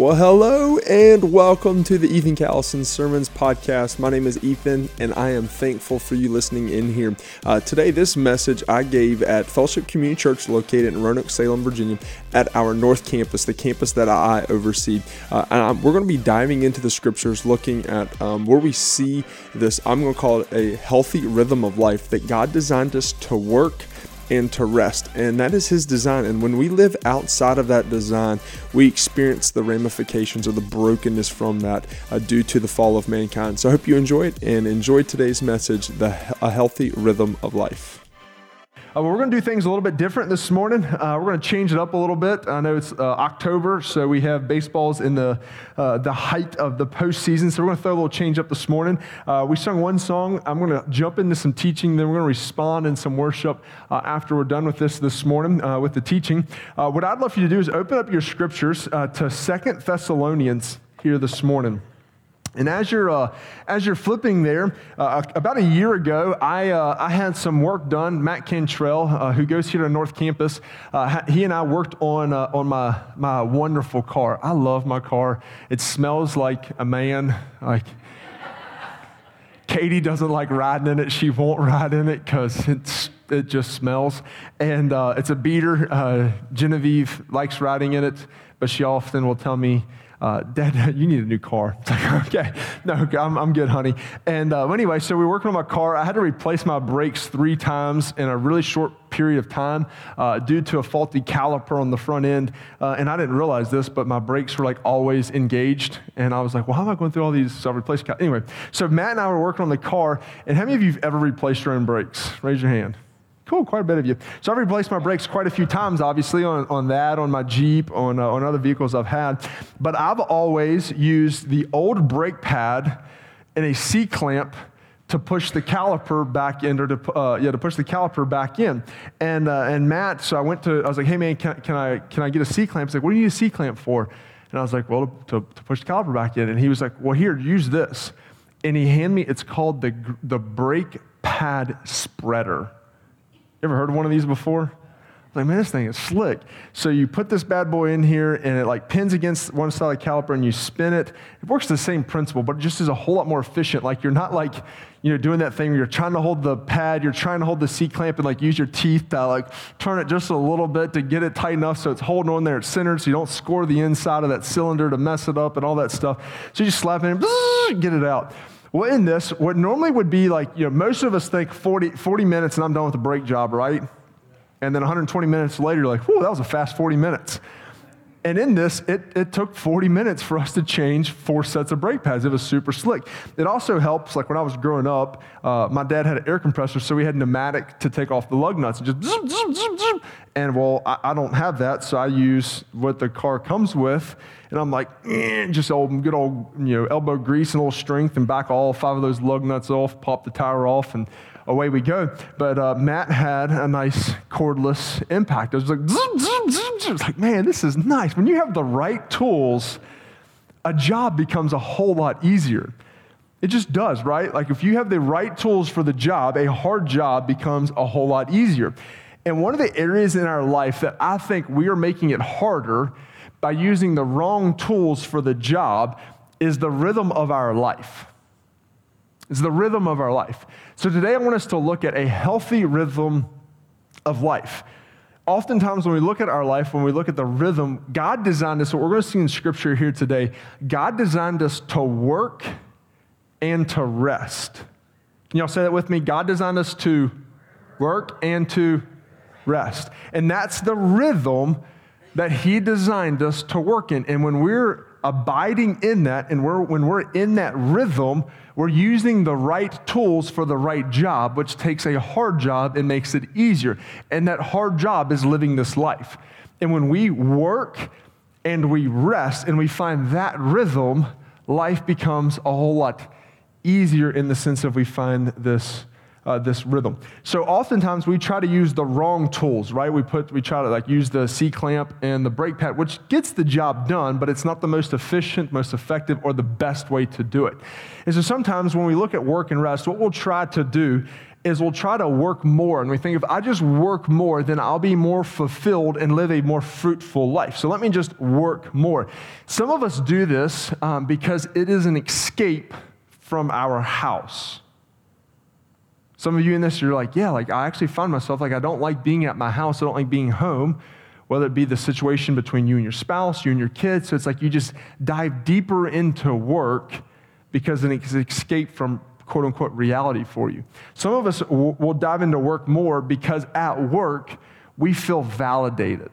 Well, hello and welcome to the Ethan Callison Sermons Podcast. My name is Ethan and I am thankful for you listening in here. Uh, today, this message I gave at Fellowship Community Church located in Roanoke, Salem, Virginia, at our North Campus, the campus that I oversee. Uh, and we're going to be diving into the scriptures, looking at um, where we see this, I'm going to call it a healthy rhythm of life that God designed us to work and to rest. And that is His design. And when we live outside of that design, we experience the ramifications or the brokenness from that uh, due to the fall of mankind. So I hope you enjoy it and enjoy today's message, the a healthy rhythm of life. Uh, we're going to do things a little bit different this morning. Uh, we're going to change it up a little bit. I know it's uh, October, so we have baseballs in the, uh, the height of the postseason. So we're going to throw a little change up this morning. Uh, we sung one song. I'm going to jump into some teaching, then we're going to respond in some worship uh, after we're done with this this morning with the teaching. what I'd love for you to do is open up your scriptures to Second Thessalonians here this morning. And as you're, uh, as you're flipping there, uh, about a year ago, I, uh, I had some work done. Matt Cantrell, uh, who goes here to North Campus, uh, he and I worked on, uh, on my, my wonderful car. I love my car. It smells like a man. Like Katie doesn't like riding in it. She won't ride in it because it's it just smells. And it's a beater. Genevieve likes riding in it, but she often will tell me, uh, Dad, you need a new car. It's like, okay, no, I'm, I'm good, honey. And uh, anyway, so we were working on my car. I had to replace my brakes three times in a really short period of time uh, due to a faulty caliper on the front end. Uh, and I didn't realize this, but my brakes were like always engaged. And I was like, well, how am I going through all these? So I replaced. Cal-. Anyway, so Matt and I were working on the car. And how many of you have ever replaced your own brakes? Raise your hand. Cool, quite a bit of you. So I've replaced my brakes quite a few times, obviously, on, on that, on my Jeep, on, uh, on other vehicles I've had. But I've always used the old brake pad and a C clamp to push the caliper back in, or to, uh, yeah, to push the caliper back in. And, uh, and Matt, so I went to, I was like, hey man, can, can, I, can I get a C clamp? He's like, what do you need a C clamp for? And I was like, well, to, to push the caliper back in. And he was like, well, here, use this. And he handed me, it's called the, the brake pad spreader. You ever heard of one of these before? like, man, this thing is slick. So you put this bad boy in here and it like pins against one side of the caliper and you spin it. It works the same principle, but it just is a whole lot more efficient. Like you're not like, you know, doing that thing where you're trying to hold the pad, you're trying to hold the C clamp and like use your teeth to like turn it just a little bit to get it tight enough so it's holding on there, it's centered so you don't score the inside of that cylinder to mess it up and all that stuff. So you just slap it in, get it out. Well, in this, what normally would be like, you know, most of us think 40, 40 minutes and I'm done with the brake job, right? And then 120 minutes later, you're like, whoa, that was a fast 40 minutes. And in this, it, it took 40 minutes for us to change four sets of brake pads. It was super slick. It also helps, like when I was growing up, uh, my dad had an air compressor, so we had pneumatic to take off the lug nuts and just zoom, zoom, zoom, zoom. And well, I, I, don't have that, so I use what the car comes with. And I'm like, eh, just old, good old, you know, elbow grease and little strength and back all five of those lug nuts off, pop the tire off, and away we go. But uh, Matt had a nice cordless impact. It was like, zoom, zoom, zoom, zoom. like, man, this is nice. When you have the right tools, a job becomes a whole lot easier. It just does, right? Like if you have the right tools for the job, a hard job becomes a whole lot easier. And one of the areas in our life that I think we are making it harder by using the wrong tools for the job is the rhythm of our life. It's the rhythm of our life. So today I want us to look at a healthy rhythm of life. Oftentimes, when we look at our life, when we look at the rhythm, God designed us, what we're going to see in Scripture here today, God designed us to work and to rest. Can y'all say that with me? God designed us to work and to rest. And that's the rhythm that He designed us to work in. And when we're abiding in that and we're, when we're in that rhythm, we're using the right tools for the right job, which takes a hard job and makes it easier. And that hard job is living this life. And when we work and we rest and we find that rhythm, life becomes a whole lot easier in the sense of we find this uh, this rhythm. So oftentimes we try to use the wrong tools, right? We put we try to like use the C clamp and the brake pad, which gets the job done, but it's not the most efficient, most effective, or the best way to do it. And so sometimes when we look at work and rest, what we'll try to do is we'll try to work more. And we think if I just work more, then I'll be more fulfilled and live a more fruitful life. So let me just work more. Some of us do this um, because it is an escape from our house. Some of you in this, you're like, yeah, like I actually find myself like I don't like being at my house. I don't like being home, whether it be the situation between you and your spouse, you and your kids. So it's like you just dive deeper into work because then it's an escape from quote unquote reality for you. Some of us will dive into work more because at work we feel validated.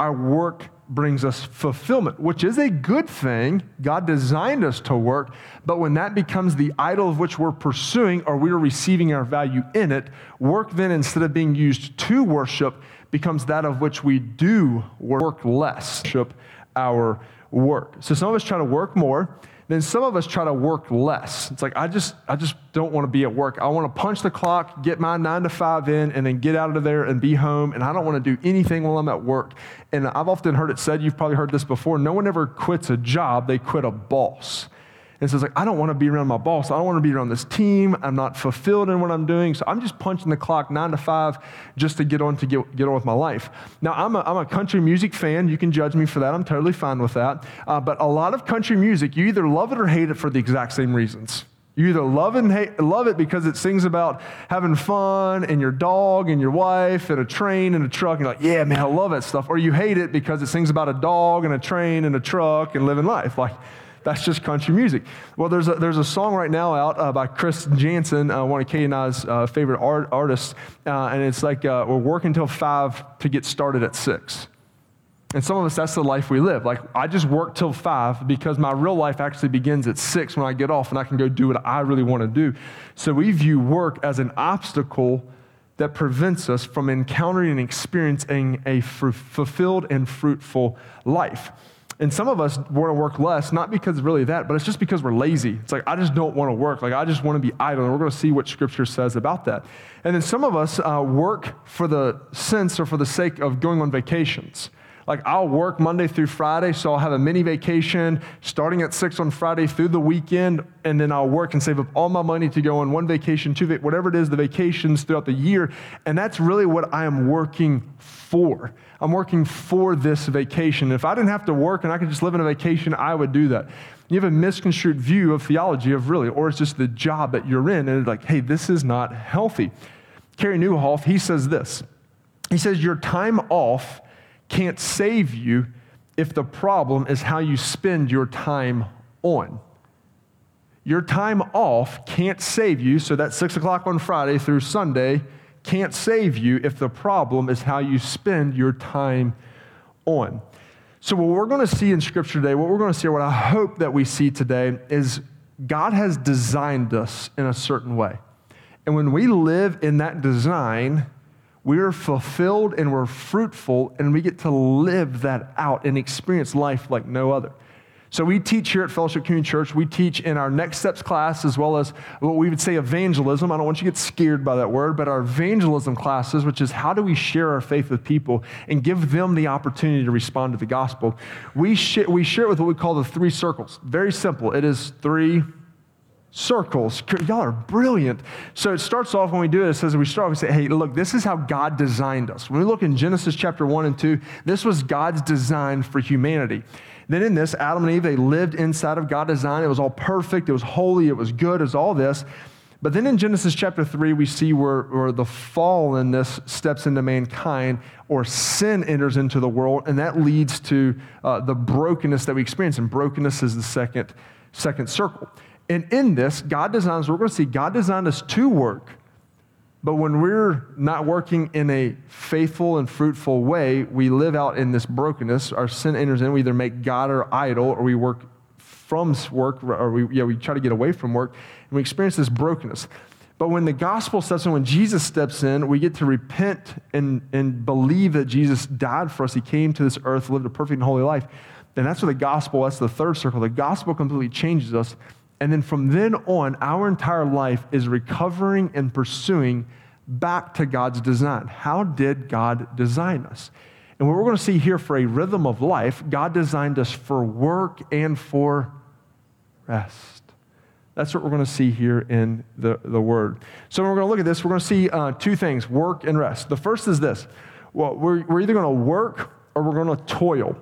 Our work brings us fulfillment, which is a good thing. God designed us to work, but when that becomes the idol of which we're pursuing or we are receiving our value in it, work then, instead of being used to worship, becomes that of which we do work less. Worship our work. So some of us try to work more then some of us try to work less. It's like, I just, I just don't want to be at work. I want to punch the clock, get my nine to five in, and then get out of there and be home. And I don't want to do anything while I'm at work. And I've often heard it said, you've probably heard this before no one ever quits a job, they quit a boss. And so it's like, I don't want to be around my boss. I don't want to be around this team. I'm not fulfilled in what I'm doing. So I'm just punching the clock nine to five just to get on to get, get on with my life. Now, I'm a, I'm a country music fan. You can judge me for that. I'm totally fine with that. Uh, but a lot of country music, you either love it or hate it for the exact same reasons. You either love and hate, love it because it sings about having fun and your dog and your wife and a train and a truck. And you're like, yeah, man, I love that stuff. Or you hate it because it sings about a dog and a train and a truck and living life. Like, that's just country music. Well, there's a, there's a song right now out uh, by Chris Janson, uh, one of Katie and I's uh, favorite art, artists, uh, and it's like uh, we're working until five to get started at six. And some of us, that's the life we live. Like, I just work till five because my real life actually begins at six when I get off and I can go do what I really want to do. So we view work as an obstacle that prevents us from encountering and experiencing a f- fulfilled and fruitful life. And some of us want to work less, not because really that, but it's just because we're lazy. It's like, I just don't want to work. Like, I just want to be idle. And we're going to see what Scripture says about that. And then some of us uh, work for the sense or for the sake of going on vacations. Like, I'll work Monday through Friday, so I'll have a mini vacation starting at six on Friday through the weekend, and then I'll work and save up all my money to go on one vacation, two, whatever it is, the vacations throughout the year. And that's really what I am working for. I'm working for this vacation. If I didn't have to work and I could just live in a vacation, I would do that. You have a misconstrued view of theology of really, or it's just the job that you're in, and it's like, hey, this is not healthy. Carey Nieuwhof, he says this. He says, Your time off can't save you if the problem is how you spend your time on. Your time off can't save you, so that six o'clock on Friday through Sunday can't save you if the problem is how you spend your time on. So, what we're going to see in Scripture today, what we're going to see, what I hope that we see today, is God has designed us in a certain way. And when we live in that design, we're fulfilled and we're fruitful, and we get to live that out and experience life like no other. So we teach here at Fellowship Community Church, we teach in our Next Steps class as well as what we would say evangelism. I don't want you to get scared by that word, but our evangelism classes, which is how do we share our faith with people and give them the opportunity to respond to the gospel. We, we share it with what we call the three circles. Very simple. It is three circles. Y'all are brilliant. So it starts off when we do it, it says we start, we say, hey, look, this is how God designed us. When we look in Genesis chapter 1 and 2, this was God's design for humanity. Then in this, Adam and Eve, they lived inside of God's design. It was all perfect, it was holy, it was good, it was all this. But then in Genesis chapter 3, we see where, where the fall in this steps into mankind or sin enters into the world, and that leads to uh, the brokenness that we experience. And brokenness is the second, second circle. And in this, God designs, we're going to see God designed us to work but when we're not working in a faithful and fruitful way, we live out in this brokenness. Our sin enters in. We either make God our idol or we work from work, or we, yeah, we try to get away from work, and we experience this brokenness. But when the gospel steps in, when Jesus steps in, we get to repent and, and believe that Jesus died for us. He came to this earth, lived a perfect and holy life. Then that's where the gospel, that's the third circle. The gospel completely changes us and then from then on, our entire life is recovering and pursuing back to God's design. How did God design us? And what we're going to see here for a rhythm of life, God designed us for work and for rest. That's what we're going to see here in the, the Word. So, when we're going to look at this, we're going to see uh, two things work and rest. The first is this well, we're, we're either going to work or we're going to toil.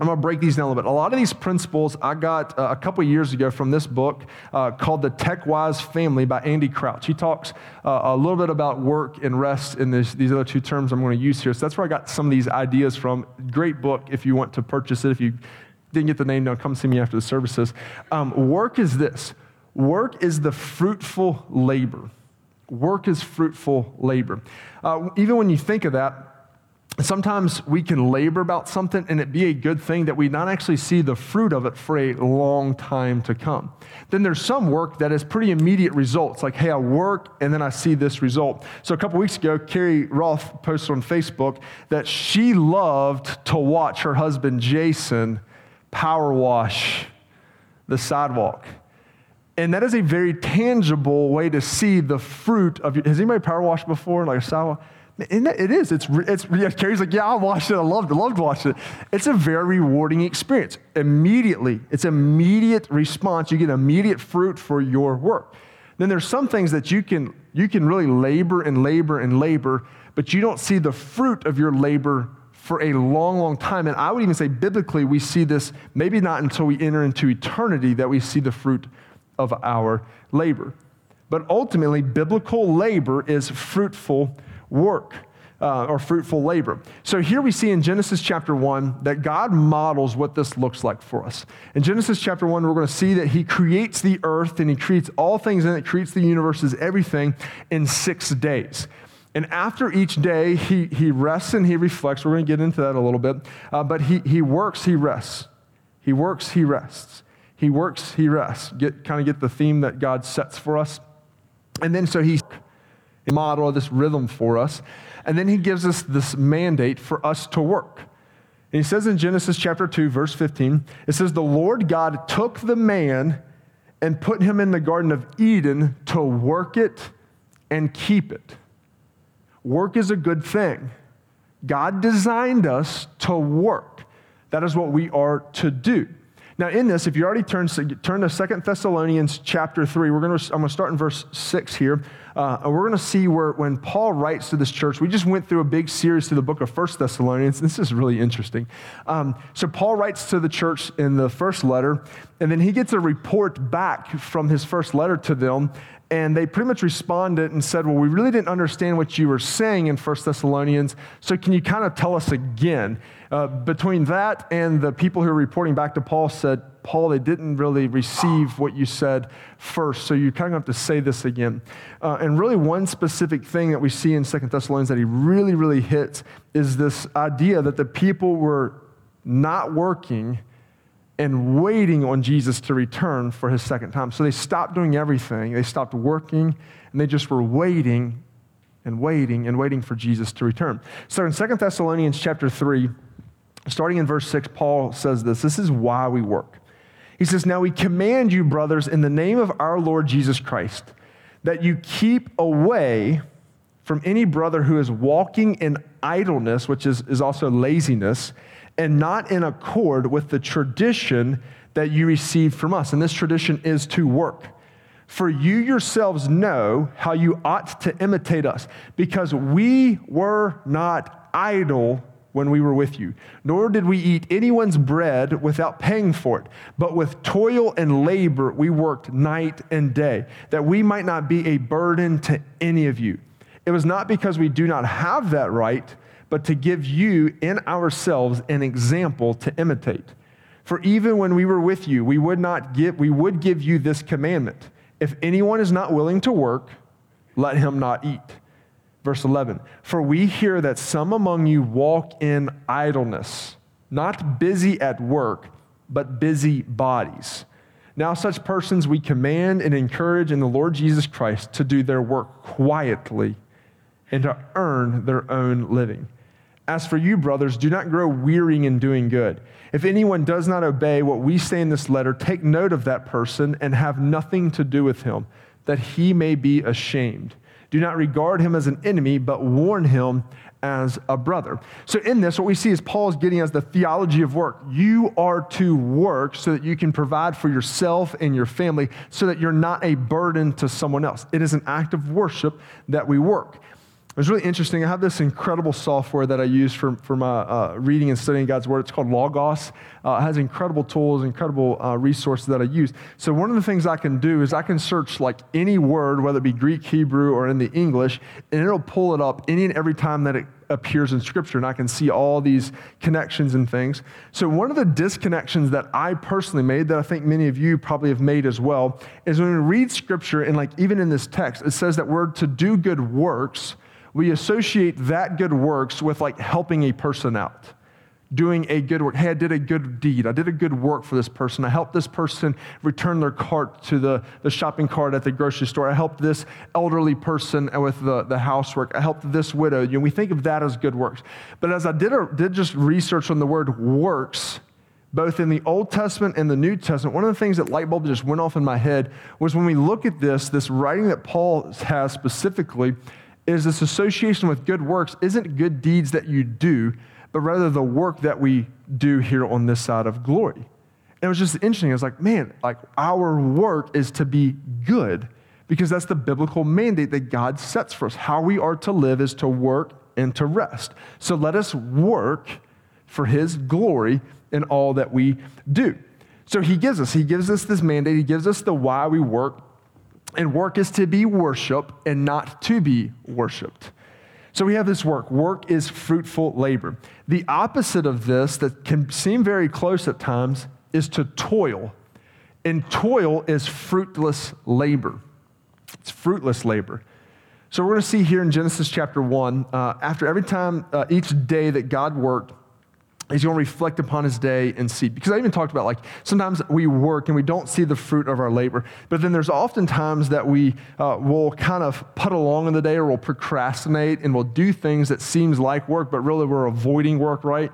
I'm going to break these down a little bit. A lot of these principles I got uh, a couple years ago from this book uh, called The Tech Wise Family by Andy Crouch. He talks uh, a little bit about work and rest in this, these other two terms I'm going to use here. So that's where I got some of these ideas from. Great book if you want to purchase it. If you didn't get the name down, come see me after the services. Um, work is this work is the fruitful labor. Work is fruitful labor. Uh, even when you think of that, sometimes we can labor about something and it be a good thing that we not actually see the fruit of it for a long time to come. Then there's some work that is pretty immediate results, like, hey, I work and then I see this result. So a couple weeks ago, Carrie Roth posted on Facebook that she loved to watch her husband Jason power wash the sidewalk. And that is a very tangible way to see the fruit of. Has anybody power washed before, like a sidewalk? It is. It's, it's, yeah, Carrie's like, yeah, I watched it. I loved it. Loved watching it. It's a very rewarding experience. Immediately, it's an immediate response. You get immediate fruit for your work. Then there's some things that you can, you can really labor and labor and labor, but you don't see the fruit of your labor for a long, long time. And I would even say biblically, we see this maybe not until we enter into eternity that we see the fruit of our labor. But ultimately, biblical labor is fruitful work. Uh, or fruitful labor. So here we see in Genesis chapter 1 that God models what this looks like for us. In Genesis chapter 1, we're going to see that He creates the earth and He creates all things in it, creates the universe, universes, everything in six days. And after each day, he, he rests and he reflects. We're going to get into that a little bit. Uh, but he, he works, he rests. He works, he rests. He works, he rests. Get, kind of get the theme that God sets for us. And then so he model this rhythm for us. And then he gives us this mandate for us to work. And he says in Genesis chapter 2, verse 15, it says, The Lord God took the man and put him in the Garden of Eden to work it and keep it. Work is a good thing. God designed us to work. That is what we are to do. Now, in this, if you already turned, turn to Second Thessalonians chapter 3, we're gonna, I'm going to start in verse 6 here. Uh, and we're going to see where when Paul writes to this church, we just went through a big series to the book of First Thessalonians. This is really interesting. Um, so, Paul writes to the church in the first letter, and then he gets a report back from his first letter to them and they pretty much responded and said, Well, we really didn't understand what you were saying in 1 Thessalonians, so can you kind of tell us again? Uh, between that and the people who are reporting back to Paul said, Paul, they didn't really receive what you said first, so you kind of have to say this again. Uh, and really, one specific thing that we see in 2 Thessalonians that he really, really hits is this idea that the people were not working and waiting on Jesus to return for his second time. So they stopped doing everything. They stopped working and they just were waiting and waiting and waiting for Jesus to return. So in 2 Thessalonians chapter 3, starting in verse 6, Paul says this This is why we work. He says, Now we command you, brothers, in the name of our Lord Jesus Christ, that you keep away from any brother who is walking in idleness, which is, is also laziness and not in accord with the tradition that you received from us. And this tradition is to work. For you yourselves know how you ought to imitate us, because we were not idle when we were with you, nor did we eat anyone's bread without paying for it. But with toil and labor we worked night and day, that we might not be a burden to any of you. It was not because we do not have that right but to give you in ourselves an example to imitate. For even when we were with you, we would not give, we would give you this commandment. If anyone is not willing to work, let him not eat. Verse 11, for we hear that some among you walk in idleness, not busy at work, but busy bodies. Now, such persons we command and encourage in the Lord Jesus Christ to do their work quietly and to earn their own living. As for you, brothers, do not grow weary in doing good. If anyone does not obey what we say in this letter, take note of that person and have nothing to do with him, that he may be ashamed. Do not regard him as an enemy, but warn him as a brother. So, in this, what we see is Paul is getting as the theology of work. You are to work so that you can provide for yourself and your family, so that you're not a burden to someone else. It is an act of worship that we work. It's really interesting. I have this incredible software that I use for, for my uh, reading and studying God's Word. It's called Logos. Uh, it has incredible tools, incredible uh, resources that I use. So, one of the things I can do is I can search like any word, whether it be Greek, Hebrew, or in the English, and it'll pull it up any and every time that it appears in Scripture. And I can see all these connections and things. So, one of the disconnections that I personally made, that I think many of you probably have made as well, is when we read Scripture, and like even in this text, it says that we're to do good works we associate that good works with like helping a person out, doing a good work. Hey, I did a good deed. I did a good work for this person. I helped this person return their cart to the, the shopping cart at the grocery store. I helped this elderly person with the, the housework. I helped this widow. You know, we think of that as good works. But as I did, a, did just research on the word works, both in the Old Testament and the New Testament, one of the things that light bulb just went off in my head was when we look at this, this writing that Paul has specifically, is this association with good works isn't good deeds that you do, but rather the work that we do here on this side of glory. And it was just interesting. I was like, man, like our work is to be good because that's the biblical mandate that God sets for us. How we are to live is to work and to rest. So let us work for his glory in all that we do. So he gives us, he gives us this mandate, he gives us the why we work, and work is to be worship and not to be worshiped. So we have this work. Work is fruitful labor. The opposite of this, that can seem very close at times, is to toil. And toil is fruitless labor. It's fruitless labor. So we're going to see here in Genesis chapter 1, uh, after every time, uh, each day that God worked, He's going to reflect upon his day and see. Because I even talked about like sometimes we work and we don't see the fruit of our labor. But then there's often times that we uh, will kind of put along in the day or we'll procrastinate and we'll do things that seems like work, but really we're avoiding work, right?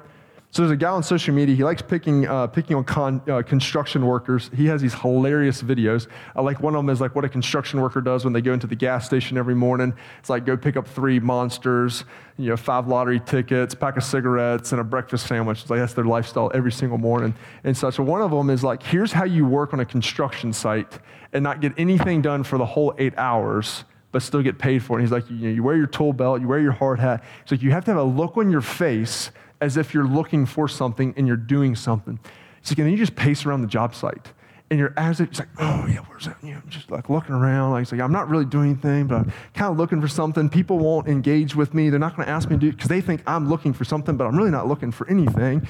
So there's a guy on social media. He likes picking uh, picking on con, uh, construction workers. He has these hilarious videos. Like one of them is like what a construction worker does when they go into the gas station every morning. It's like go pick up three monsters, you know, five lottery tickets, pack of cigarettes, and a breakfast sandwich. It's like that's their lifestyle every single morning and such. So one of them is like, here's how you work on a construction site and not get anything done for the whole eight hours but still get paid for it. And he's like, you, know, you wear your tool belt, you wear your hard hat. It's like you have to have a look on your face as if you're looking for something and you're doing something. It's like, you just pace around the job site. And you're as it's like, oh yeah, where's that? You know, just like looking around. Like, like I'm not really doing anything, but I'm kind of looking for something. People won't engage with me. They're not going to ask me to do because they think I'm looking for something, but I'm really not looking for anything.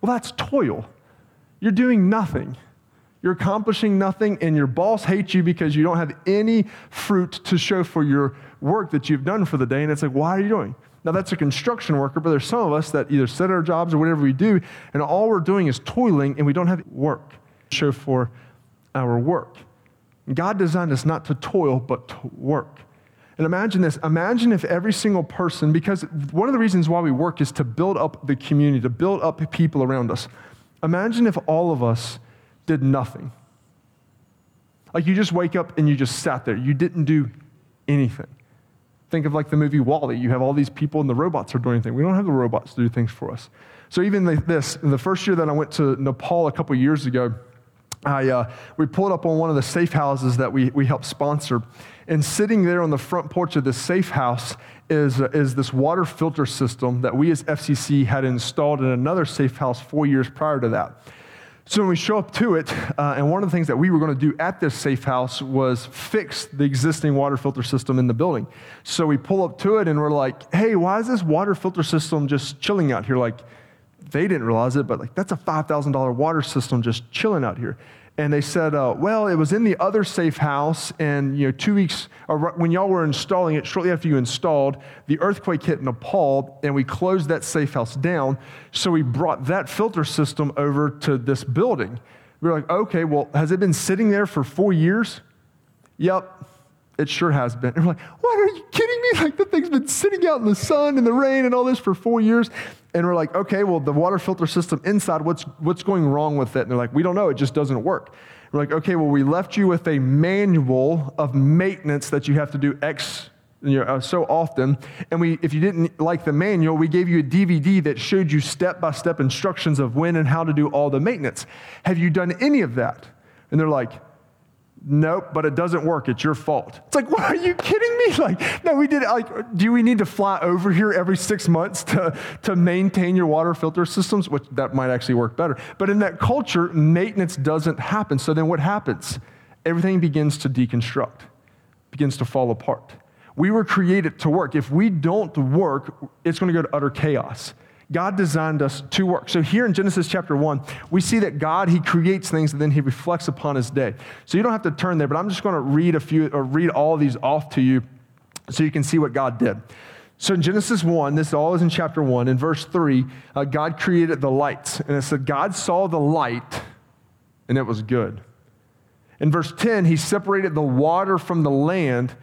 Well, that's toil. You're doing nothing. You're accomplishing nothing, and your boss hates you because you don't have any fruit to show for your work that you've done for the day. And it's like, why are you doing? Now, that's a construction worker, but there's some of us that either sit at our jobs or whatever we do, and all we're doing is toiling, and we don't have work show for our work. God designed us not to toil, but to work. And imagine this imagine if every single person, because one of the reasons why we work is to build up the community, to build up people around us. Imagine if all of us did nothing. Like you just wake up and you just sat there, you didn't do anything. Think of like the movie WALL-E. You have all these people and the robots are doing anything. We don't have the robots to do things for us. So even this, the first year that I went to Nepal a couple years ago, I, uh, we pulled up on one of the safe houses that we, we helped sponsor. And sitting there on the front porch of this safe house is, uh, is this water filter system that we as FCC had installed in another safe house four years prior to that. So when we show up to it, uh, and one of the things that we were going to do at this safe house was fix the existing water filter system in the building. So we pull up to it and we're like, hey, why is this water filter system just chilling out here? Like, they didn't realize it, but like, that's a $5,000 water system just chilling out here. And they said, uh, well, it was in the other safe house, and you know, two weeks, or when y'all were installing it, shortly after you installed, the earthquake hit Nepal, and we closed that safe house down. So we brought that filter system over to this building. We were like, okay, well, has it been sitting there for four years? Yep, it sure has been. And we're like, what, are you kidding me? Like, the thing's been sitting out in the sun and the rain and all this for four years. And we're like, okay, well, the water filter system inside, what's, what's going wrong with it? And they're like, we don't know, it just doesn't work. We're like, okay, well, we left you with a manual of maintenance that you have to do X you know, uh, so often. And we, if you didn't like the manual, we gave you a DVD that showed you step by step instructions of when and how to do all the maintenance. Have you done any of that? And they're like, Nope, but it doesn't work. It's your fault. It's like, what are you kidding me? Like, no, we did it. Like, do we need to fly over here every six months to, to maintain your water filter systems? Which that might actually work better. But in that culture, maintenance doesn't happen. So then what happens? Everything begins to deconstruct, begins to fall apart. We were created to work. If we don't work, it's going to go to utter chaos. God designed us to work. So here in Genesis chapter 1, we see that God, he creates things and then he reflects upon his day. So you don't have to turn there, but I'm just going to read a few or read all of these off to you so you can see what God did. So in Genesis 1, this all is in chapter 1, in verse 3, uh, God created the lights. And it said, God saw the light and it was good. In verse 10, he separated the water from the land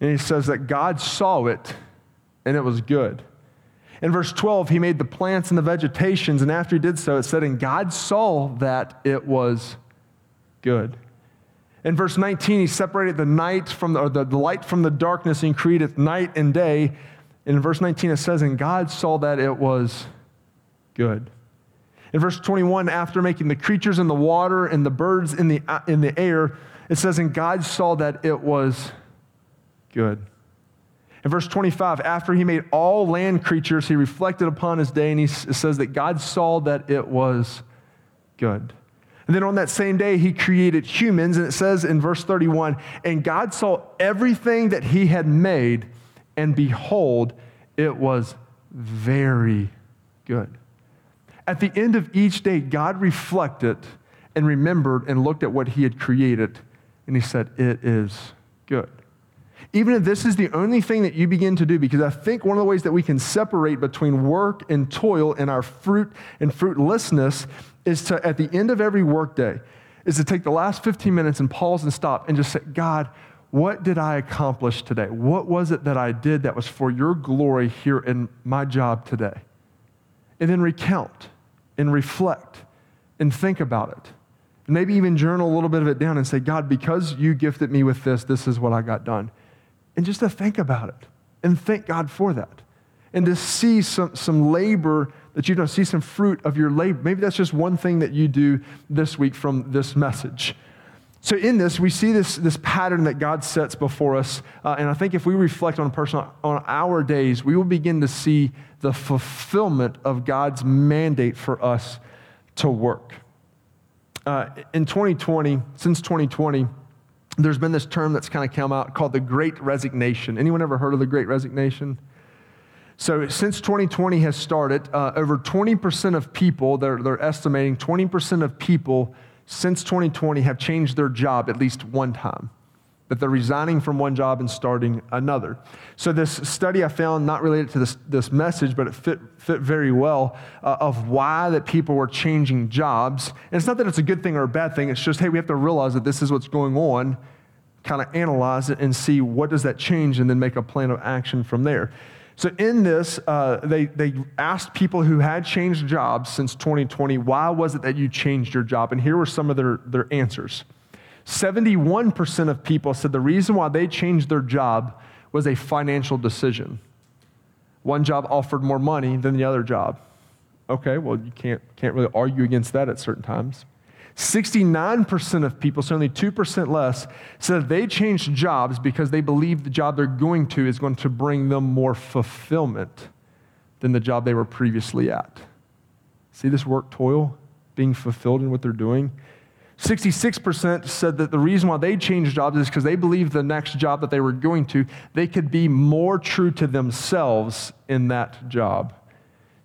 and he says that God saw it and it was good. In verse 12, he made the plants and the vegetations, and after he did so, it said, And God saw that it was good. In verse 19, he separated the night from the, the, the light from the darkness and created night and day. In verse 19, it says, And God saw that it was good. In verse 21, after making the creatures in the water and the birds in the, in the air, it says, And God saw that it was good. In verse 25, after he made all land creatures, he reflected upon his day and he says that God saw that it was good. And then on that same day, he created humans, and it says in verse 31 and God saw everything that he had made, and behold, it was very good. At the end of each day, God reflected and remembered and looked at what he had created, and he said, It is good even if this is the only thing that you begin to do, because I think one of the ways that we can separate between work and toil and our fruit and fruitlessness is to, at the end of every workday, is to take the last 15 minutes and pause and stop and just say, God, what did I accomplish today? What was it that I did that was for your glory here in my job today? And then recount and reflect and think about it. Maybe even journal a little bit of it down and say, God, because you gifted me with this, this is what I got done and just to think about it and thank God for that. And to see some, some labor that you don't see some fruit of your labor. Maybe that's just one thing that you do this week from this message. So, in this, we see this, this pattern that God sets before us. Uh, and I think if we reflect on, personal, on our days, we will begin to see the fulfillment of God's mandate for us to work. Uh, in 2020, since 2020, there's been this term that's kind of come out called the Great Resignation. Anyone ever heard of the Great Resignation? So, since 2020 has started, uh, over 20% of people, they're, they're estimating 20% of people since 2020 have changed their job at least one time. That they're resigning from one job and starting another. So, this study I found, not related to this, this message, but it fit, fit very well, uh, of why that people were changing jobs. And it's not that it's a good thing or a bad thing, it's just, hey, we have to realize that this is what's going on, kind of analyze it and see what does that change, and then make a plan of action from there. So, in this, uh, they, they asked people who had changed jobs since 2020, why was it that you changed your job? And here were some of their, their answers. 71% of people said the reason why they changed their job was a financial decision. One job offered more money than the other job. Okay, well, you can't, can't really argue against that at certain times. 69% of people, only 2% less, said they changed jobs because they believe the job they're going to is going to bring them more fulfillment than the job they were previously at. See this work toil being fulfilled in what they're doing? 66% said that the reason why they changed jobs is because they believed the next job that they were going to, they could be more true to themselves in that job.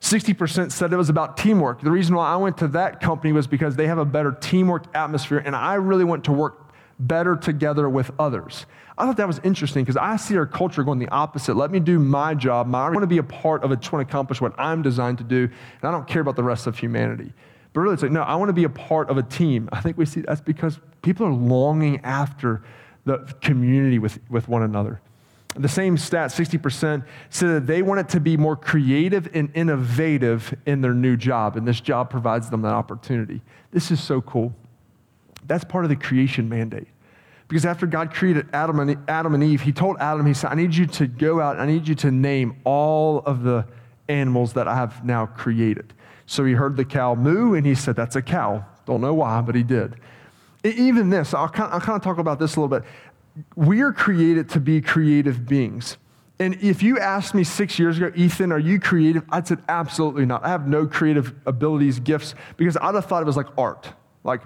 60% said it was about teamwork. The reason why I went to that company was because they have a better teamwork atmosphere, and I really want to work better together with others. I thought that was interesting because I see our culture going the opposite. Let me do my job. I want to be a part of it, I want to accomplish what I'm designed to do, and I don't care about the rest of humanity. But really, it's like, no, I want to be a part of a team. I think we see that's because people are longing after the community with, with one another. The same stat, 60%, said that they wanted to be more creative and innovative in their new job, and this job provides them that opportunity. This is so cool. That's part of the creation mandate. Because after God created Adam and, Adam and Eve, he told Adam, he said, I need you to go out, I need you to name all of the animals that I have now created. So he heard the cow moo, and he said, That's a cow. Don't know why, but he did. Even this, I'll kind, of, I'll kind of talk about this a little bit. We are created to be creative beings. And if you asked me six years ago, Ethan, are you creative? I'd said, absolutely not. I have no creative abilities, gifts, because I'd have thought it was like art. Like,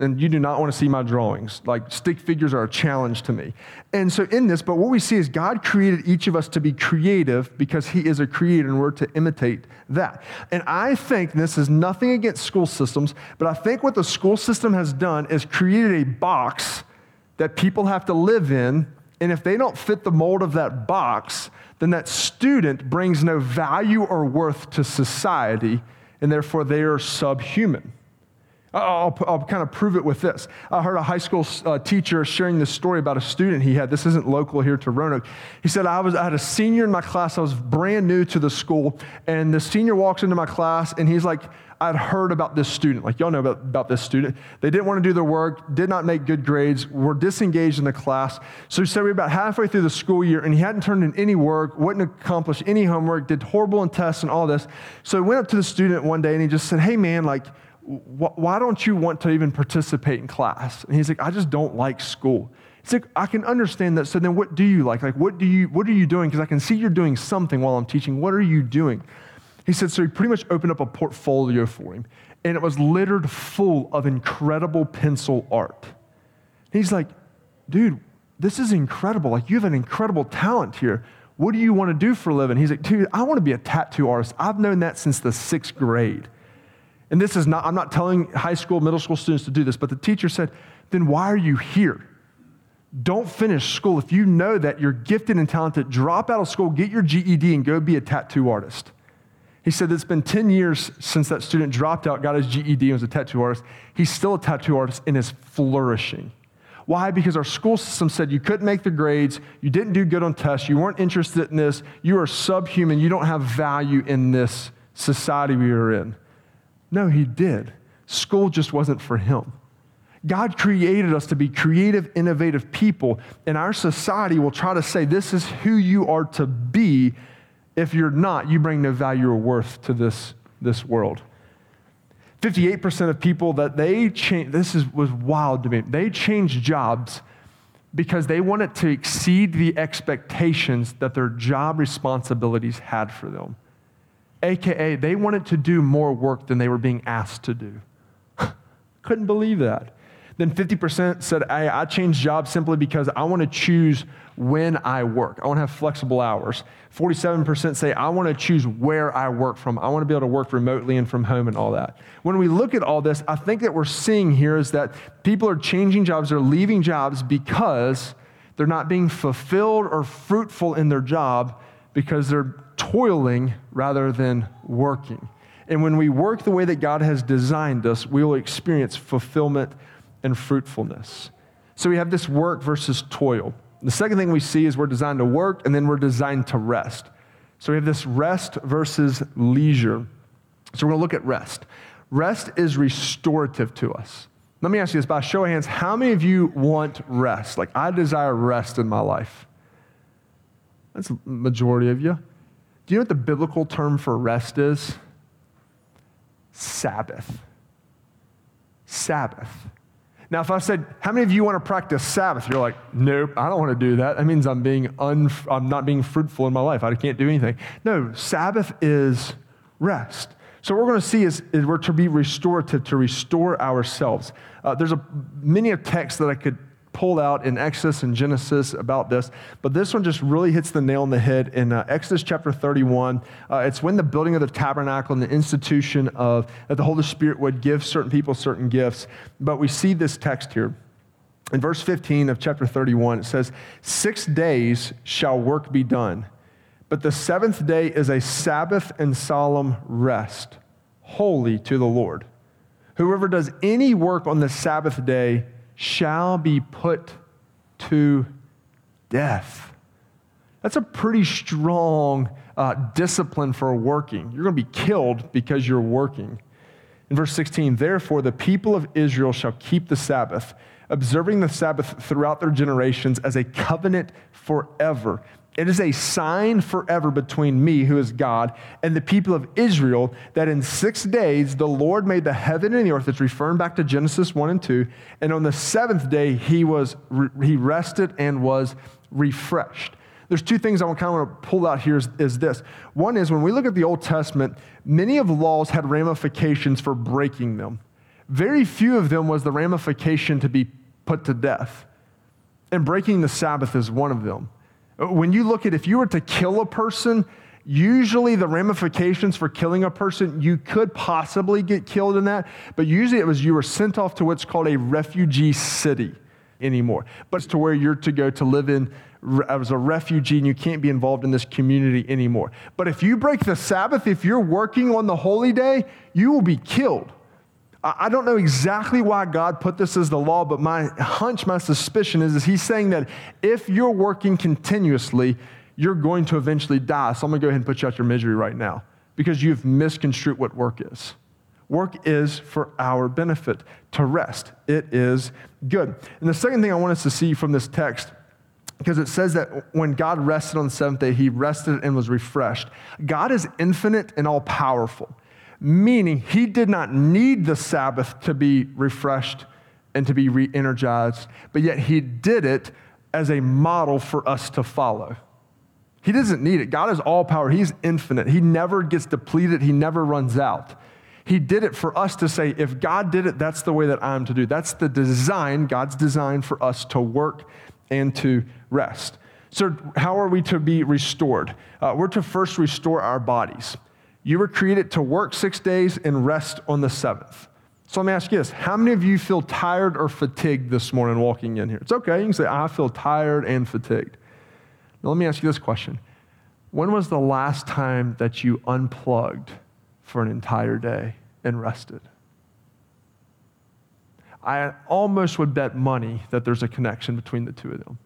and you do not want to see my drawings. Like, stick figures are a challenge to me. And so, in this, but what we see is God created each of us to be creative because He is a creator and we're to imitate that. And I think, and this is nothing against school systems, but I think what the school system has done is created a box that people have to live in. And if they don't fit the mold of that box, then that student brings no value or worth to society, and therefore they are subhuman. I'll, I'll, kind of prove it with this. I heard a high school uh, teacher sharing this story about a student he had. This isn't local here to Roanoke. He said, I, was, I had a senior in my class. I was brand new to the school. And the senior walks into my class and he's like, I'd heard about this student. Like, y'all know about, about this student. They didn't want to do their work, did not make good grades, were disengaged in the class. So he said, we were about halfway through the school year and he hadn't turned in any work, wouldn't accomplish any homework, did horrible in tests and all this. So he went up to the student one day and he just said, Hey, man, like, why don't you want to even participate in class? And he's like, I just don't like school. He's like, I can understand that. So then what do you like? Like, what do you, what are you doing? Because I can see you're doing something while I'm teaching. What are you doing? He said, so he pretty much opened up a portfolio for him. And it was littered full of incredible pencil art. he's like, dude, this is incredible. Like, you have an incredible talent here. What do you want to do for a living? He's like, dude, I want to be a tattoo artist. I've known that since the sixth grade. And this is not, I'm not telling high school, middle school students to do this, but the teacher said, then why are you here? Don't finish school. If you know that you're gifted and talented, drop out of school, get your GED, and go be a tattoo artist. He said it's been 10 years since that student dropped out, got his GED, and was a tattoo artist. He's still a tattoo artist and is flourishing. Why? Because our school system said you couldn't make the grades, you didn't do good on tests, you weren't interested in this, you are subhuman, you don't have value in this society we are in. No, he did. School just wasn't for him. God created us to be creative, innovative people, and our society will try to say, This is who you are to be. If you're not, you bring no value or worth to this, this world. 58% of people that they change, this is, was wild to me. They changed jobs because they wanted to exceed the expectations that their job responsibilities had for them. AKA, they wanted to do more work than they were being asked to do. Couldn't believe that. Then 50% said, I, I changed jobs simply because I want to choose when I work. I want to have flexible hours. 47% say, I want to choose where I work from. I want to be able to work remotely and from home and all that. When we look at all this, I think that we're seeing here is that people are changing jobs, they're leaving jobs because they're not being fulfilled or fruitful in their job because they're toiling rather than working. And when we work the way that God has designed us, we will experience fulfillment and fruitfulness. So we have this work versus toil. The second thing we see is we're designed to work and then we're designed to rest. So we have this rest versus leisure. So we're going to look at rest. Rest is restorative to us. Let me ask you this by show of hands how many of you want rest? Like, I desire rest in my life. That's a majority of you. Do you know what the biblical term for rest is? Sabbath. Sabbath. Now, if I said, How many of you want to practice Sabbath? You're like, Nope, I don't want to do that. That means I'm, being un- I'm not being fruitful in my life. I can't do anything. No, Sabbath is rest. So, what we're going to see is, is we're to be restorative, to restore ourselves. Uh, there's a, many a text that I could pulled out in Exodus and Genesis about this, but this one just really hits the nail on the head in uh, Exodus chapter 31. Uh, it's when the building of the tabernacle and the institution of that the Holy Spirit would give certain people certain gifts. But we see this text here. In verse 15 of chapter 31, it says, Six days shall work be done, but the seventh day is a Sabbath and solemn rest, holy to the Lord. Whoever does any work on the Sabbath day, shall be put to death. That's a pretty strong uh, discipline for working. You're going to be killed because you're working. In verse 16, therefore the people of Israel shall keep the Sabbath, observing the Sabbath throughout their generations as a covenant forever. It is a sign forever between me, who is God, and the people of Israel that in six days the Lord made the heaven and the earth. It's referring back to Genesis 1 and 2. And on the seventh day, he, was, he rested and was refreshed. There's two things I kind of want to pull out here is, is this. One is when we look at the Old Testament, many of laws had ramifications for breaking them. Very few of them was the ramification to be put to death. And breaking the Sabbath is one of them. When you look at if you were to kill a person, usually the ramifications for killing a person, you could possibly get killed in that, but usually it was you were sent off to what's called a refugee city anymore. But it's to where you're to go to live in as a refugee and you can't be involved in this community anymore. But if you break the Sabbath, if you're working on the holy day, you will be killed. I don't know exactly why God put this as the law, but my hunch, my suspicion is, is he's saying that if you're working continuously, you're going to eventually die. So I'm going to go ahead and put you out your misery right now because you've misconstrued what work is. Work is for our benefit, to rest. It is good. And the second thing I want us to see from this text, because it says that when God rested on the seventh day, he rested and was refreshed. God is infinite and all powerful meaning he did not need the Sabbath to be refreshed and to be re energized, but yet he did it as a model for us to follow. He doesn't need it. God is all power, He's infinite. He never gets depleted, He never runs out. He did it for us to say, if God did it, that's the way that I'm to do. That's the design, God's design for us to work and to rest. So, how are we to be restored? Uh, we're to first restore our bodies. You were created to work six days and rest on the seventh. So let me ask you this How many of you feel tired or fatigued this morning walking in here? It's okay. You can say, I feel tired and fatigued. Now, let me ask you this question When was the last time that you unplugged for an entire day and rested? I almost would bet money that there's a connection between the two of them.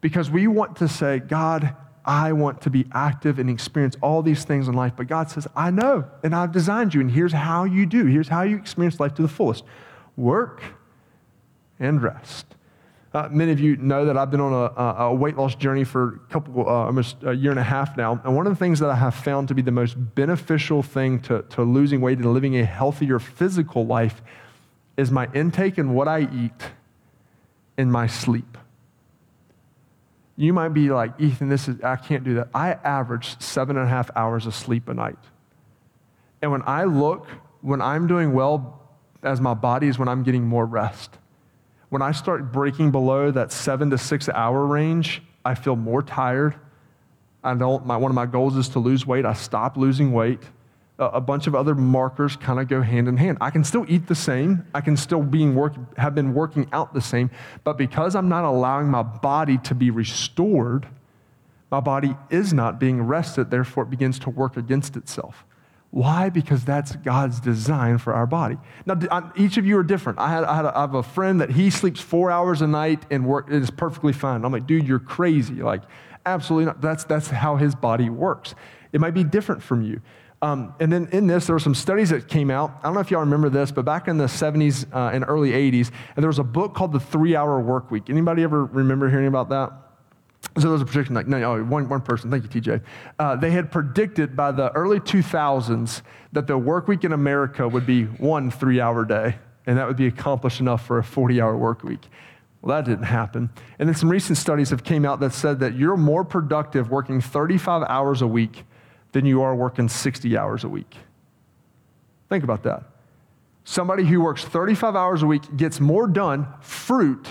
Because we want to say, God, I want to be active and experience all these things in life. But God says, I know, and I've designed you, and here's how you do. Here's how you experience life to the fullest work and rest. Uh, many of you know that I've been on a, a weight loss journey for a couple, uh, almost a year and a half now. And one of the things that I have found to be the most beneficial thing to, to losing weight and living a healthier physical life is my intake and what I eat and my sleep. You might be like, Ethan, this is, I can't do that. I average seven and a half hours of sleep a night. And when I look, when I'm doing well as my body is when I'm getting more rest. When I start breaking below that seven to six hour range, I feel more tired. I don't, my, one of my goals is to lose weight. I stop losing weight a bunch of other markers kind of go hand in hand. I can still eat the same. I can still being work, have been working out the same. But because I'm not allowing my body to be restored, my body is not being rested. Therefore, it begins to work against itself. Why? Because that's God's design for our body. Now, each of you are different. I, had, I, had a, I have a friend that he sleeps four hours a night and work, is perfectly fine. I'm like, dude, you're crazy. Like, absolutely not. That's, that's how his body works. It might be different from you. Um, and then in this, there were some studies that came out. I don't know if y'all remember this, but back in the 70s uh, and early 80s, and there was a book called The Three Hour Work Week. Anybody ever remember hearing about that? So there was a prediction, like, no, no one, one person, thank you, TJ. Uh, they had predicted by the early 2000s that the work week in America would be one three hour day, and that would be accomplished enough for a 40 hour work week. Well, that didn't happen. And then some recent studies have came out that said that you're more productive working 35 hours a week than you are working 60 hours a week. Think about that. Somebody who works 35 hours a week gets more done, fruit,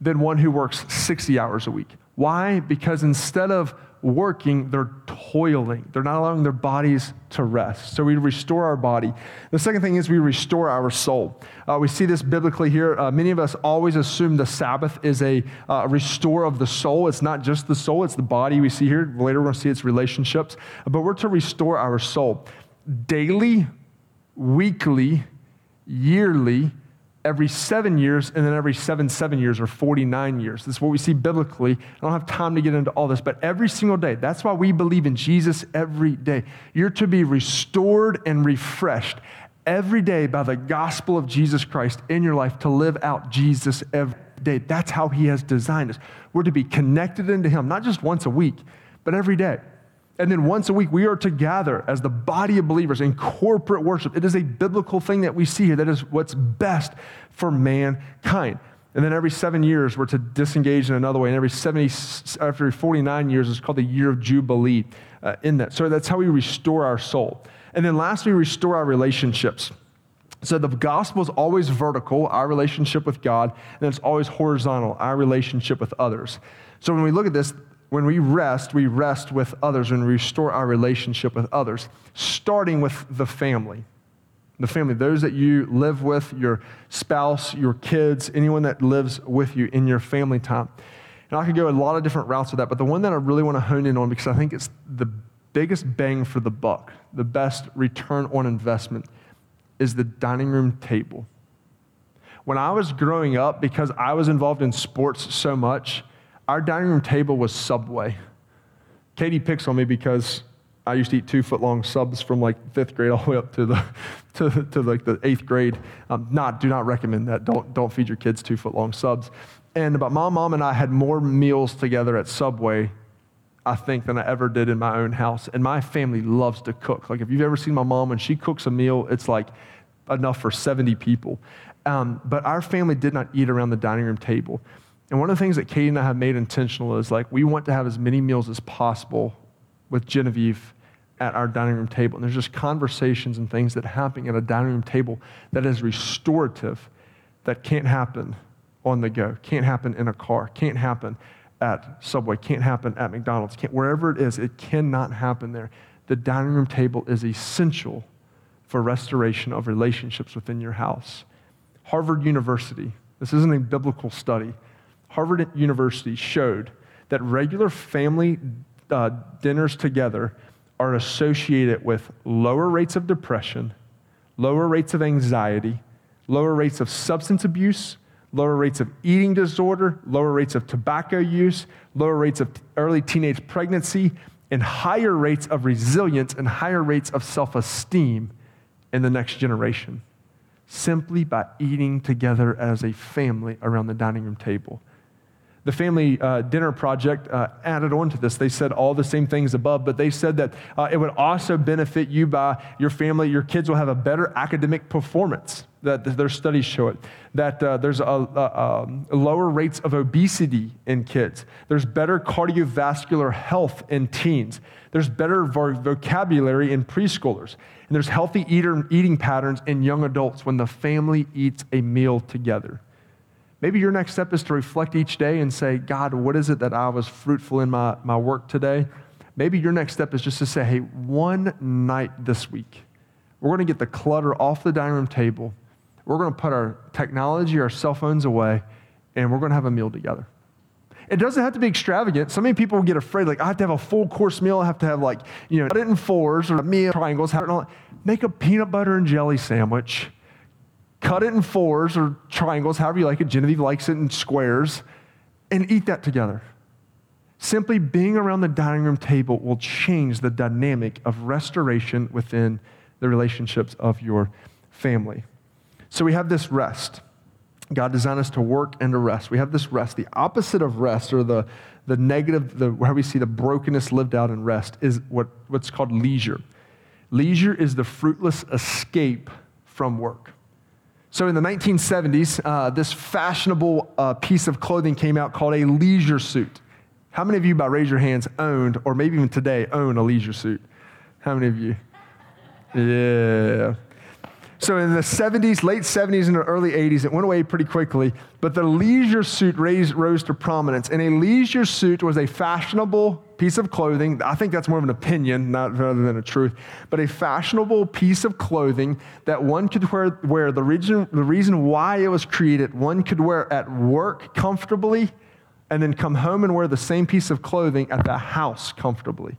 than one who works 60 hours a week. Why? Because instead of working, they're toiling. They're not allowing their bodies to rest. So we restore our body. The second thing is we restore our soul. Uh, we see this biblically here. Uh, many of us always assume the Sabbath is a uh, restore of the soul. It's not just the soul, it's the body we see here. Later we're going to see its relationships. But we're to restore our soul daily, weekly, yearly, every seven years, and then every seven, seven years, or 49 years. This is what we see biblically. I don't have time to get into all this, but every single day. That's why we believe in Jesus every day. You're to be restored and refreshed every day by the gospel of Jesus Christ in your life to live out Jesus every day. That's how He has designed us. We're to be connected into Him, not just once a week, but every day. And then once a week, we are to gather as the body of believers in corporate worship. It is a biblical thing that we see here. That is what's best for mankind. And then every seven years, we're to disengage in another way. And every 70, after 49 years, it's called the year of Jubilee uh, in that. So that's how we restore our soul. And then lastly, we restore our relationships. So the gospel is always vertical, our relationship with God, and it's always horizontal, our relationship with others. So when we look at this, when we rest, we rest with others and restore our relationship with others, starting with the family. The family, those that you live with, your spouse, your kids, anyone that lives with you in your family time. And I could go a lot of different routes with that, but the one that I really want to hone in on because I think it's the biggest bang for the buck, the best return on investment is the dining room table. When I was growing up, because I was involved in sports so much, our dining room table was Subway. Katie picks on me because I used to eat two foot long subs from like fifth grade all the way up to the to, to like the eighth grade. Um, not do not recommend that. Don't don't feed your kids two foot long subs. And about my mom and I had more meals together at Subway I think, than I ever did in my own house. And my family loves to cook. Like, if you've ever seen my mom, when she cooks a meal, it's like enough for 70 people. Um, but our family did not eat around the dining room table. And one of the things that Katie and I have made intentional is like, we want to have as many meals as possible with Genevieve at our dining room table. And there's just conversations and things that happen at a dining room table that is restorative that can't happen on the go, can't happen in a car, can't happen at Subway, can't happen at McDonald's, can't, wherever it is, it cannot happen there. The dining room table is essential for restoration of relationships within your house. Harvard University, this isn't a biblical study, Harvard University showed that regular family uh, dinners together are associated with lower rates of depression, lower rates of anxiety, lower rates of substance abuse, lower rates of eating disorder, lower rates of tobacco use, lower rates of early teenage pregnancy, and higher rates of resilience and higher rates of self esteem in the next generation simply by eating together as a family around the dining room table. The Family uh, Dinner Project uh, added on to this. They said all the same things above, but they said that uh, it would also benefit you by your family. Your kids will have a better academic performance. That their studies show it. That uh, there's a, a, a lower rates of obesity in kids. There's better cardiovascular health in teens. There's better vocabulary in preschoolers. And there's healthy eater, eating patterns in young adults when the family eats a meal together. Maybe your next step is to reflect each day and say, God, what is it that I was fruitful in my, my work today? Maybe your next step is just to say, hey, one night this week, we're going to get the clutter off the dining room table. We're going to put our technology, our cell phones away, and we're going to have a meal together. It doesn't have to be extravagant. So many people get afraid, like, I have to have a full course meal. I have to have, like, you know, it in fours or a meal triangles. Make a peanut butter and jelly sandwich cut it in fours or triangles, however you like it. Genevieve likes it in squares, and eat that together. Simply being around the dining room table will change the dynamic of restoration within the relationships of your family. So we have this rest. God designed us to work and to rest. We have this rest. The opposite of rest, or the, the negative, the, where we see the brokenness lived out in rest, is what, what's called leisure. Leisure is the fruitless escape from work. So in the 1970s, uh, this fashionable uh, piece of clothing came out called a leisure suit. How many of you, by raise your hands, owned, or maybe even today, own a leisure suit? How many of you? Yeah. So in the 70s, late 70s, and the early 80s, it went away pretty quickly, but the leisure suit raised, rose to prominence. And a leisure suit was a fashionable piece of clothing. I think that's more of an opinion, not rather than a truth, but a fashionable piece of clothing that one could wear, wear the, reason, the reason why it was created, one could wear at work comfortably and then come home and wear the same piece of clothing at the house comfortably.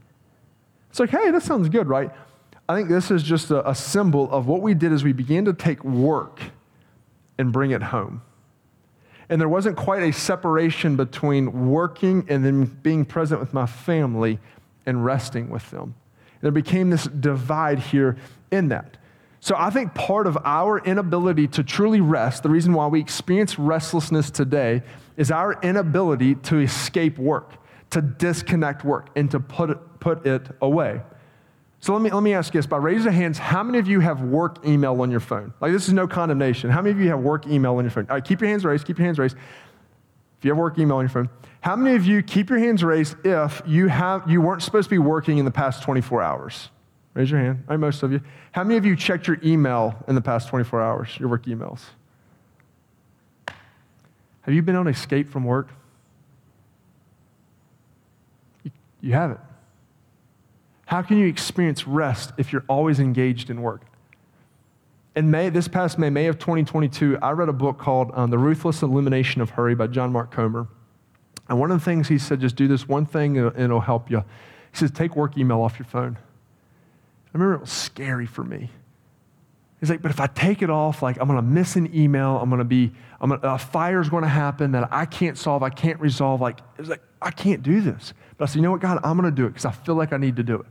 It's like, hey, that sounds good, right? I think this is just a, a symbol of what we did as we began to take work and bring it home. And there wasn't quite a separation between working and then being present with my family and resting with them. And there became this divide here in that. So I think part of our inability to truly rest, the reason why we experience restlessness today, is our inability to escape work, to disconnect work, and to put it, put it away. So let me, let me ask you this by raise of hands, how many of you have work email on your phone? Like, this is no condemnation. How many of you have work email on your phone? All right, keep your hands raised, keep your hands raised. If you have work email on your phone, how many of you keep your hands raised if you, have, you weren't supposed to be working in the past 24 hours? Raise your hand. All right, most of you. How many of you checked your email in the past 24 hours, your work emails? Have you been on escape from work? You, you haven't. How can you experience rest if you're always engaged in work? In May, this past May, May of 2022, I read a book called um, The Ruthless Elimination of Hurry by John Mark Comer. And one of the things he said, just do this one thing and it'll help you. He says, take work email off your phone. I remember it was scary for me. He's like, but if I take it off, like I'm gonna miss an email, I'm gonna be, I'm gonna, a fire's gonna happen that I can't solve, I can't resolve. Like, it's like, I can't do this. But I said, you know what, God, I'm gonna do it because I feel like I need to do it.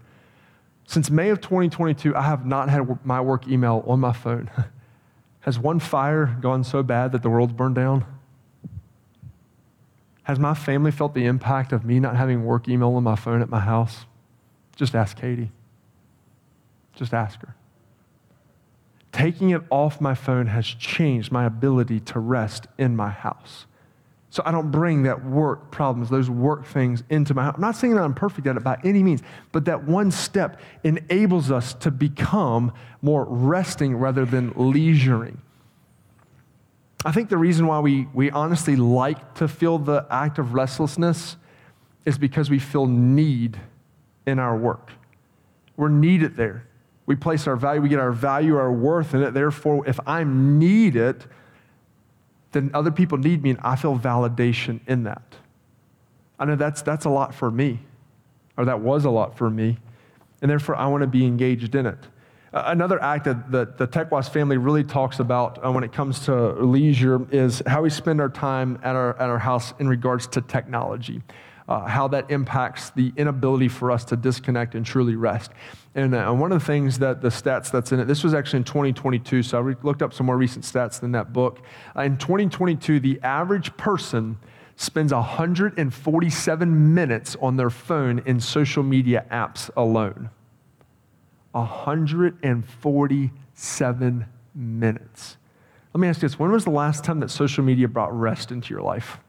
Since May of 2022, I have not had my work email on my phone. Has one fire gone so bad that the world's burned down? Has my family felt the impact of me not having work email on my phone at my house? Just ask Katie. Just ask her. Taking it off my phone has changed my ability to rest in my house. So I don't bring that work problems, those work things into my house. I'm not saying that I'm perfect at it by any means, but that one step enables us to become more resting rather than leisuring. I think the reason why we, we honestly like to feel the act of restlessness is because we feel need in our work. We're needed there. We place our value, we get our value, our worth in it. Therefore, if I'm needed, then other people need me, and I feel validation in that. I know that's, that's a lot for me, or that was a lot for me, and therefore I want to be engaged in it. Another act that the, the Tech-Wise family really talks about uh, when it comes to leisure is how we spend our time at our, at our house in regards to technology uh, how that impacts the inability for us to disconnect and truly rest. And uh, one of the things that the stats that's in it, this was actually in 2022, so I re- looked up some more recent stats than that book. Uh, in 2022, the average person spends 147 minutes on their phone in social media apps alone. 147 minutes. Let me ask you this when was the last time that social media brought rest into your life?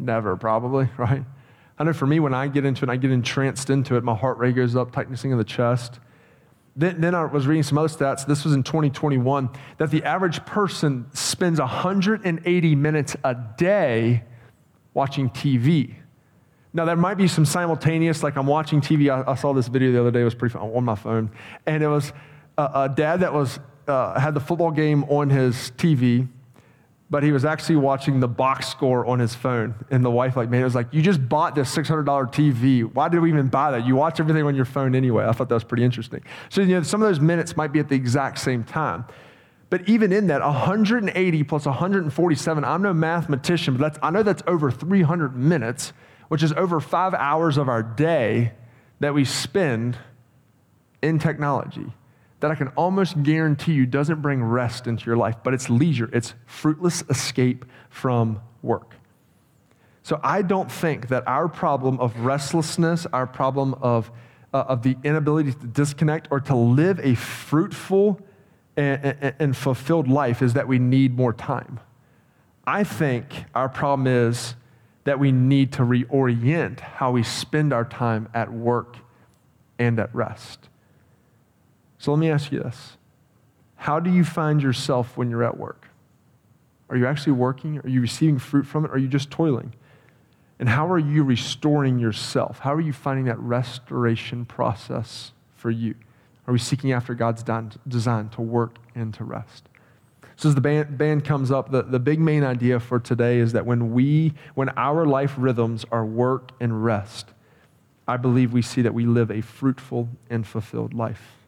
Never, probably, right? I know for me, when I get into it, and I get entranced into it, my heart rate goes up, tightening of the chest. Then, then I was reading some other stats, this was in 2021, that the average person spends 180 minutes a day watching TV. Now, there might be some simultaneous, like I'm watching TV. I, I saw this video the other day, it was pretty fun, on my phone. And it was a, a dad that was, uh, had the football game on his TV, but he was actually watching the box score on his phone. And the wife, like, man, it was like, you just bought this $600 TV. Why did we even buy that? You watch everything on your phone anyway. I thought that was pretty interesting. So, you know, some of those minutes might be at the exact same time. But even in that, 180 plus 147, I'm no mathematician, but that's, I know that's over 300 minutes, which is over five hours of our day that we spend in technology that I can almost guarantee you doesn't bring rest into your life, but it's leisure, it's fruitless escape from work. So I don't think that our problem of restlessness, our problem of, uh, of the inability to disconnect or to live a fruitful and, and, and fulfilled life is that we need more time. I think our problem is that we need to reorient how we spend our time at work and at rest. So let me ask you this How do you find yourself when you're at work? Are you actually working? Are you receiving fruit from it? Are you just toiling? And how are you restoring yourself? How are you finding that restoration process for you? Are we seeking after God's design to work and to rest? So as the band, band comes up, the, the big main idea for today is that when we, when our life rhythms are work and rest, I believe we see that we live a fruitful and fulfilled life.